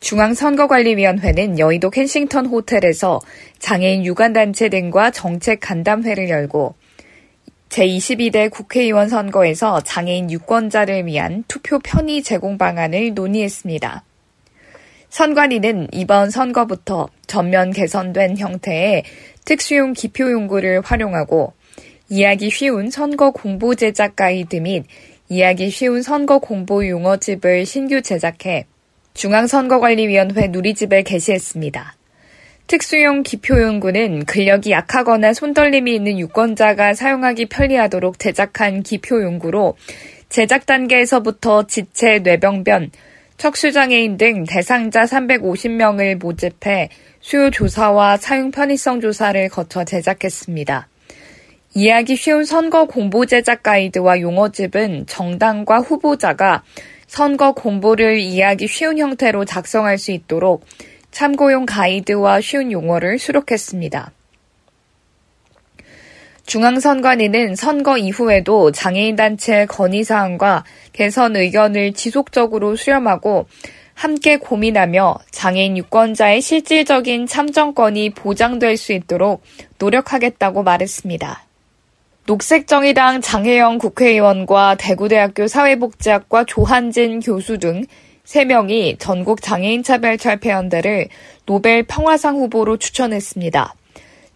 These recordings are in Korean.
중앙선거관리위원회는 여의도 켄싱턴 호텔에서 장애인 유관단체 등과 정책 간담회를 열고 제22대 국회의원 선거에서 장애인 유권자를 위한 투표 편의 제공 방안을 논의했습니다. 선관위는 이번 선거부터 전면 개선된 형태의 특수용 기표 용구를 활용하고 이해하기 쉬운 선거 공보 제작 가이드 및 이해하기 쉬운 선거 공보 용어집을 신규 제작해 중앙선거관리위원회 누리집에 게시했습니다. 특수용 기표용구는 근력이 약하거나 손떨림이 있는 유권자가 사용하기 편리하도록 제작한 기표용구로 제작 단계에서부터 지체, 뇌병변, 척수장애인 등 대상자 350명을 모집해 수요 조사와 사용 편의성 조사를 거쳐 제작했습니다. 이해하기 쉬운 선거 공보 제작 가이드와 용어집은 정당과 후보자가 선거 공보를 이해하기 쉬운 형태로 작성할 수 있도록 참고용 가이드와 쉬운 용어를 수록했습니다. 중앙선관위는 선거 이후에도 장애인 단체 건의사항과 개선 의견을 지속적으로 수렴하고 함께 고민하며 장애인 유권자의 실질적인 참정권이 보장될 수 있도록 노력하겠다고 말했습니다. 녹색정의당 장혜영 국회의원과 대구대학교 사회복지학과 조한진 교수 등 3명이 전국 장애인 차별 철폐연대를 노벨 평화상 후보로 추천했습니다.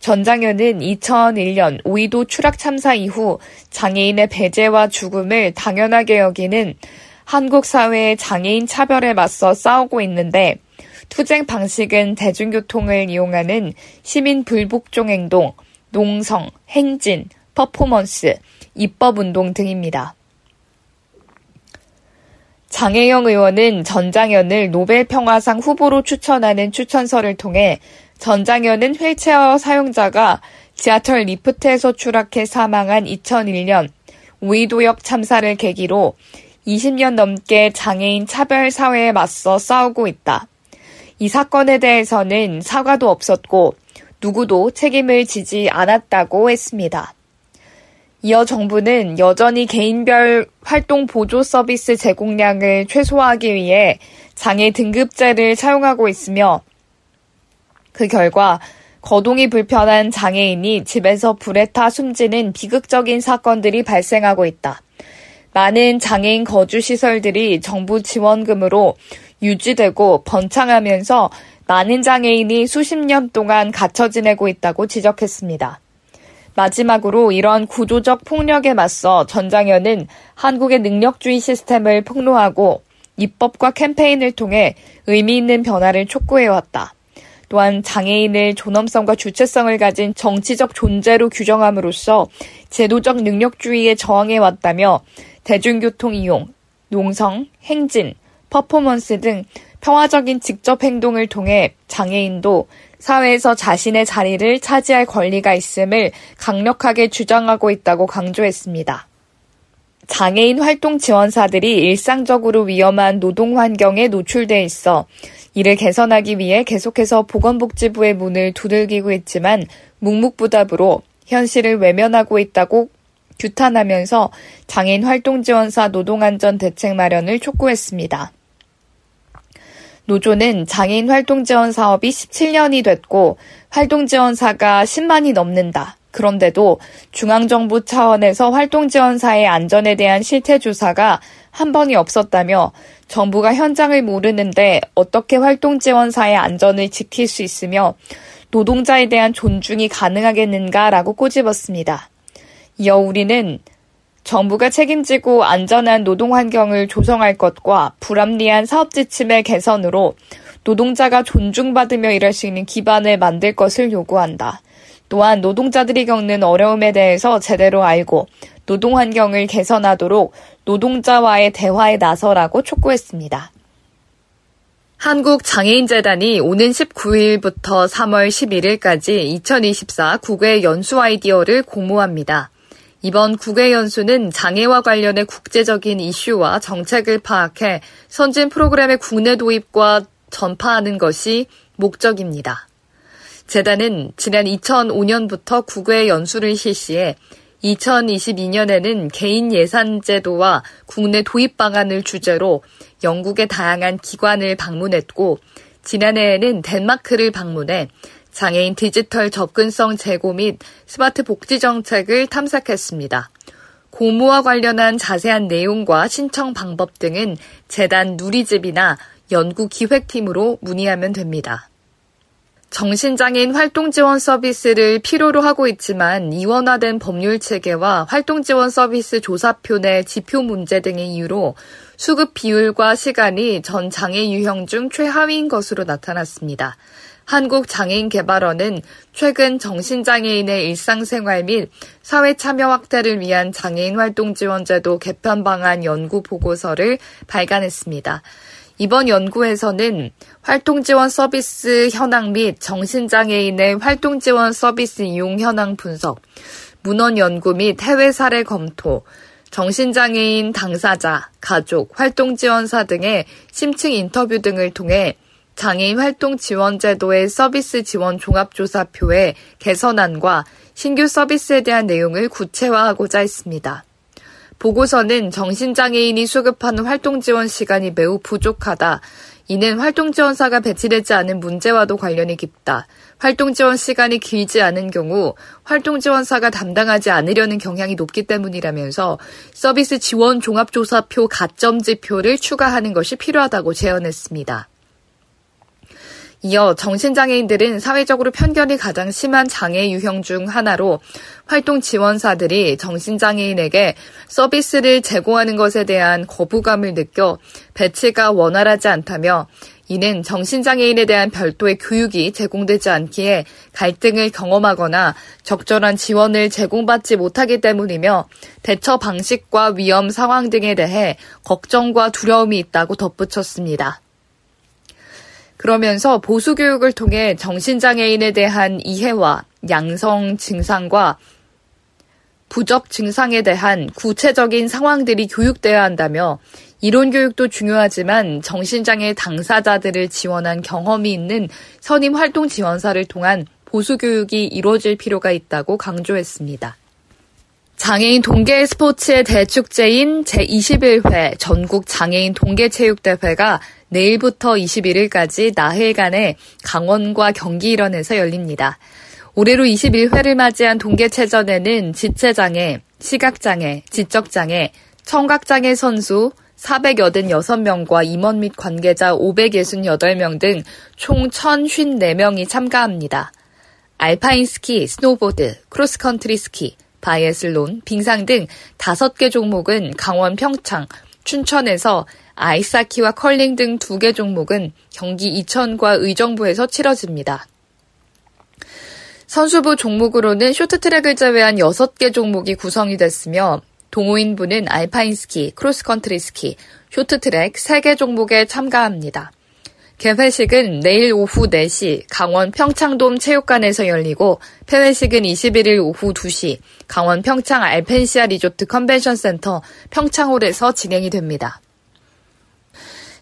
전장현은 2001년 오이도 추락 참사 이후 장애인의 배제와 죽음을 당연하게 여기는 한국 사회의 장애인 차별에 맞서 싸우고 있는데 투쟁 방식은 대중교통을 이용하는 시민 불복종 행동, 농성, 행진, 퍼포먼스, 입법운동 등입니다. 장혜영 의원은 전장현을 노벨평화상 후보로 추천하는 추천서를 통해 전장현은 휠체어 사용자가 지하철 리프트에서 추락해 사망한 2001년 우이도역 참사를 계기로 20년 넘게 장애인 차별 사회에 맞서 싸우고 있다. 이 사건에 대해서는 사과도 없었고 누구도 책임을 지지 않았다고 했습니다. 이어 정부는 여전히 개인별 활동 보조 서비스 제공량을 최소화하기 위해 장애 등급제를 사용하고 있으며 그 결과 거동이 불편한 장애인이 집에서 불에 타 숨지는 비극적인 사건들이 발생하고 있다. 많은 장애인 거주 시설들이 정부 지원금으로 유지되고 번창하면서 많은 장애인이 수십 년 동안 갇혀 지내고 있다고 지적했습니다. 마지막으로 이런 구조적 폭력에 맞서 전장현은 한국의 능력주의 시스템을 폭로하고 입법과 캠페인을 통해 의미 있는 변화를 촉구해왔다. 또한 장애인을 존엄성과 주체성을 가진 정치적 존재로 규정함으로써 제도적 능력주의에 저항해왔다며 대중교통 이용, 농성, 행진, 퍼포먼스 등 평화적인 직접 행동을 통해 장애인도 사회에서 자신의 자리를 차지할 권리가 있음을 강력하게 주장하고 있다고 강조했습니다. 장애인 활동 지원사들이 일상적으로 위험한 노동 환경에 노출돼 있어 이를 개선하기 위해 계속해서 보건복지부의 문을 두들기고 있지만 묵묵부답으로 현실을 외면하고 있다고 규탄하면서 장애인 활동 지원사 노동안전 대책 마련을 촉구했습니다. 노조는 장애인 활동 지원 사업이 17년이 됐고 활동 지원사가 10만이 넘는다. 그런데도 중앙정부 차원에서 활동 지원사의 안전에 대한 실태 조사가 한 번이 없었다며 정부가 현장을 모르는데 어떻게 활동 지원사의 안전을 지킬 수 있으며 노동자에 대한 존중이 가능하겠는가라고 꼬집었습니다. 이어 우리는 정부가 책임지고 안전한 노동 환경을 조성할 것과 불합리한 사업 지침의 개선으로 노동자가 존중받으며 일할 수 있는 기반을 만들 것을 요구한다. 또한 노동자들이 겪는 어려움에 대해서 제대로 알고 노동 환경을 개선하도록 노동자와의 대화에 나서라고 촉구했습니다. 한국장애인재단이 오는 19일부터 3월 11일까지 2024 국외 연수 아이디어를 공모합니다. 이번 국외 연수는 장애와 관련해 국제적인 이슈와 정책을 파악해 선진 프로그램의 국내 도입과 전파하는 것이 목적입니다. 재단은 지난 2005년부터 국외 연수를 실시해 2022년에는 개인 예산 제도와 국내 도입 방안을 주제로 영국의 다양한 기관을 방문했고 지난해에는 덴마크를 방문해 장애인 디지털 접근성 제고 및 스마트 복지 정책을 탐색했습니다. 고무와 관련한 자세한 내용과 신청 방법 등은 재단 누리집이나 연구 기획팀으로 문의하면 됩니다. 정신장애인 활동 지원 서비스를 필요로 하고 있지만 이원화된 법률 체계와 활동 지원 서비스 조사표 내 지표 문제 등의 이유로 수급 비율과 시간이 전 장애 유형 중 최하위인 것으로 나타났습니다. 한국장애인개발원은 최근 정신장애인의 일상생활 및 사회 참여 확대를 위한 장애인 활동 지원제도 개편 방안 연구 보고서를 발간했습니다. 이번 연구에서는 활동 지원 서비스 현황 및 정신장애인의 활동 지원 서비스 이용 현황 분석, 문헌 연구 및 해외 사례 검토, 정신장애인 당사자, 가족, 활동 지원사 등의 심층 인터뷰 등을 통해 장애인 활동 지원 제도의 서비스 지원 종합조사표의 개선안과 신규 서비스에 대한 내용을 구체화하고자 했습니다. 보고서는 정신장애인이 수급하는 활동 지원 시간이 매우 부족하다. 이는 활동 지원사가 배치되지 않은 문제와도 관련이 깊다. 활동 지원 시간이 길지 않은 경우 활동 지원사가 담당하지 않으려는 경향이 높기 때문이라면서 서비스 지원 종합조사표 가점 지표를 추가하는 것이 필요하다고 제언했습니다. 이어 정신장애인들은 사회적으로 편견이 가장 심한 장애 유형 중 하나로 활동 지원사들이 정신장애인에게 서비스를 제공하는 것에 대한 거부감을 느껴 배치가 원활하지 않다며 이는 정신장애인에 대한 별도의 교육이 제공되지 않기에 갈등을 경험하거나 적절한 지원을 제공받지 못하기 때문이며 대처 방식과 위험 상황 등에 대해 걱정과 두려움이 있다고 덧붙였습니다. 그러면서 보수 교육을 통해 정신장애인에 대한 이해와 양성 증상과 부적 증상에 대한 구체적인 상황들이 교육되어야 한다며 이론 교육도 중요하지만 정신장애 당사자들을 지원한 경험이 있는 선임 활동 지원사를 통한 보수 교육이 이루어질 필요가 있다고 강조했습니다. 장애인 동계 스포츠의 대축제인 제21회 전국 장애인 동계체육대회가 내일부터 21일까지 나흘간의 강원과 경기 일원에서 열립니다. 올해로 21회를 맞이한 동계체전에는 지체장애, 시각장애, 지적장애, 청각장애 선수 486명과 임원 및 관계자 568명 등 총 1054명이 참가합니다. 알파인 스키, 스노보드, 크로스컨트리 스키, 바이애슬론, 빙상 등 5개 종목은 강원 평창, 춘천에서 아이스하키와 컬링 등 두 개 종목은 경기 이천과 의정부에서 치러집니다. 선수부 종목으로는 쇼트트랙을 제외한 6개 종목이 구성이 됐으며 동호인부는 알파인스키, 크로스컨트리 스키, 쇼트트랙 3개 종목에 참가합니다. 개회식은 내일 오후 4시 강원 평창돔 체육관에서 열리고 폐회식은 21일 오후 2시 강원 평창 알펜시아 리조트 컨벤션 센터 평창홀에서 진행이 됩니다.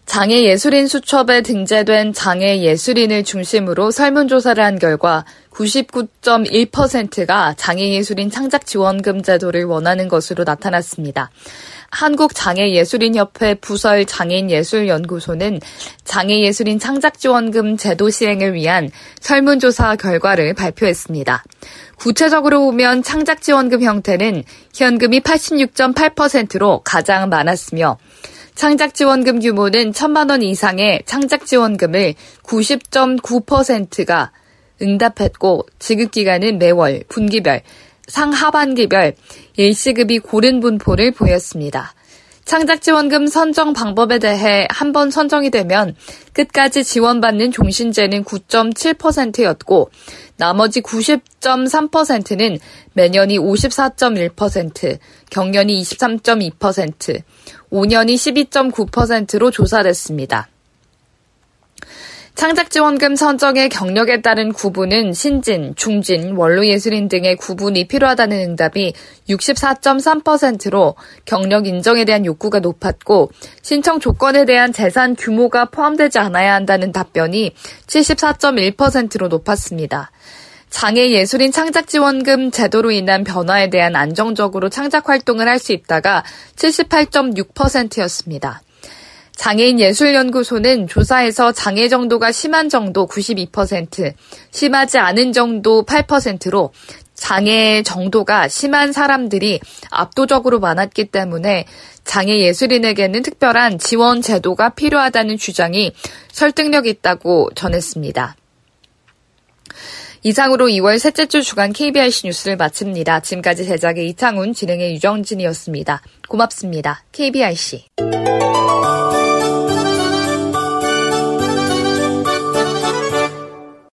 장애 예술인 수첩에 등재된 장애 예술인을 중심으로 설문조사를 한 결과 99.1%가 장애예술인 창작지원금 제도를 원하는 것으로 나타났습니다. 한국장애예술인협회 부설 장애인예술연구소는 장애예술인 창작지원금 제도 시행을 위한 설문조사 결과를 발표했습니다. 구체적으로 보면 창작지원금 형태는 현금이 86.8%로 가장 많았으며 창작지원금 규모는 천만 원 이상의 창작지원금을 90.9%가 응답했고 지급기간은 매월, 분기별, 상하반기별 일시급이 고른 분포를 보였습니다. 창작지원금 선정 방법에 대해 한 번 선정이 되면 끝까지 지원받는 종신제는 9.7%였고 나머지 90.3%는 매년이 54.1%, 경년이 23.2%, 5년이 12.9%로 조사됐습니다. 창작지원금 선정의 경력에 따른 구분은 신진, 중진, 원로예술인 등의 구분이 필요하다는 응답이 64.3%로 경력 인정에 대한 욕구가 높았고 신청 조건에 대한 재산 규모가 포함되지 않아야 한다는 답변이 74.1%로 높았습니다. 장애 예술인 창작 지원금 제도로 인한 변화에 대한 안정적으로 창작 활동을 할 수 있다가 78.6%였습니다. 장애인 예술연구소는 조사에서 장애 정도가 심한 정도 92%, 심하지 않은 정도 8%로 장애 정도가 심한 사람들이 압도적으로 많았기 때문에 장애 예술인에게는 특별한 지원 제도가 필요하다는 주장이 설득력 있다고 전했습니다. 이상으로 2월 셋째 주 주간 KBIC 뉴스를 마칩니다. 지금까지 제작의 이창훈, 진행의 유정진이었습니다. 고맙습니다. KBIC.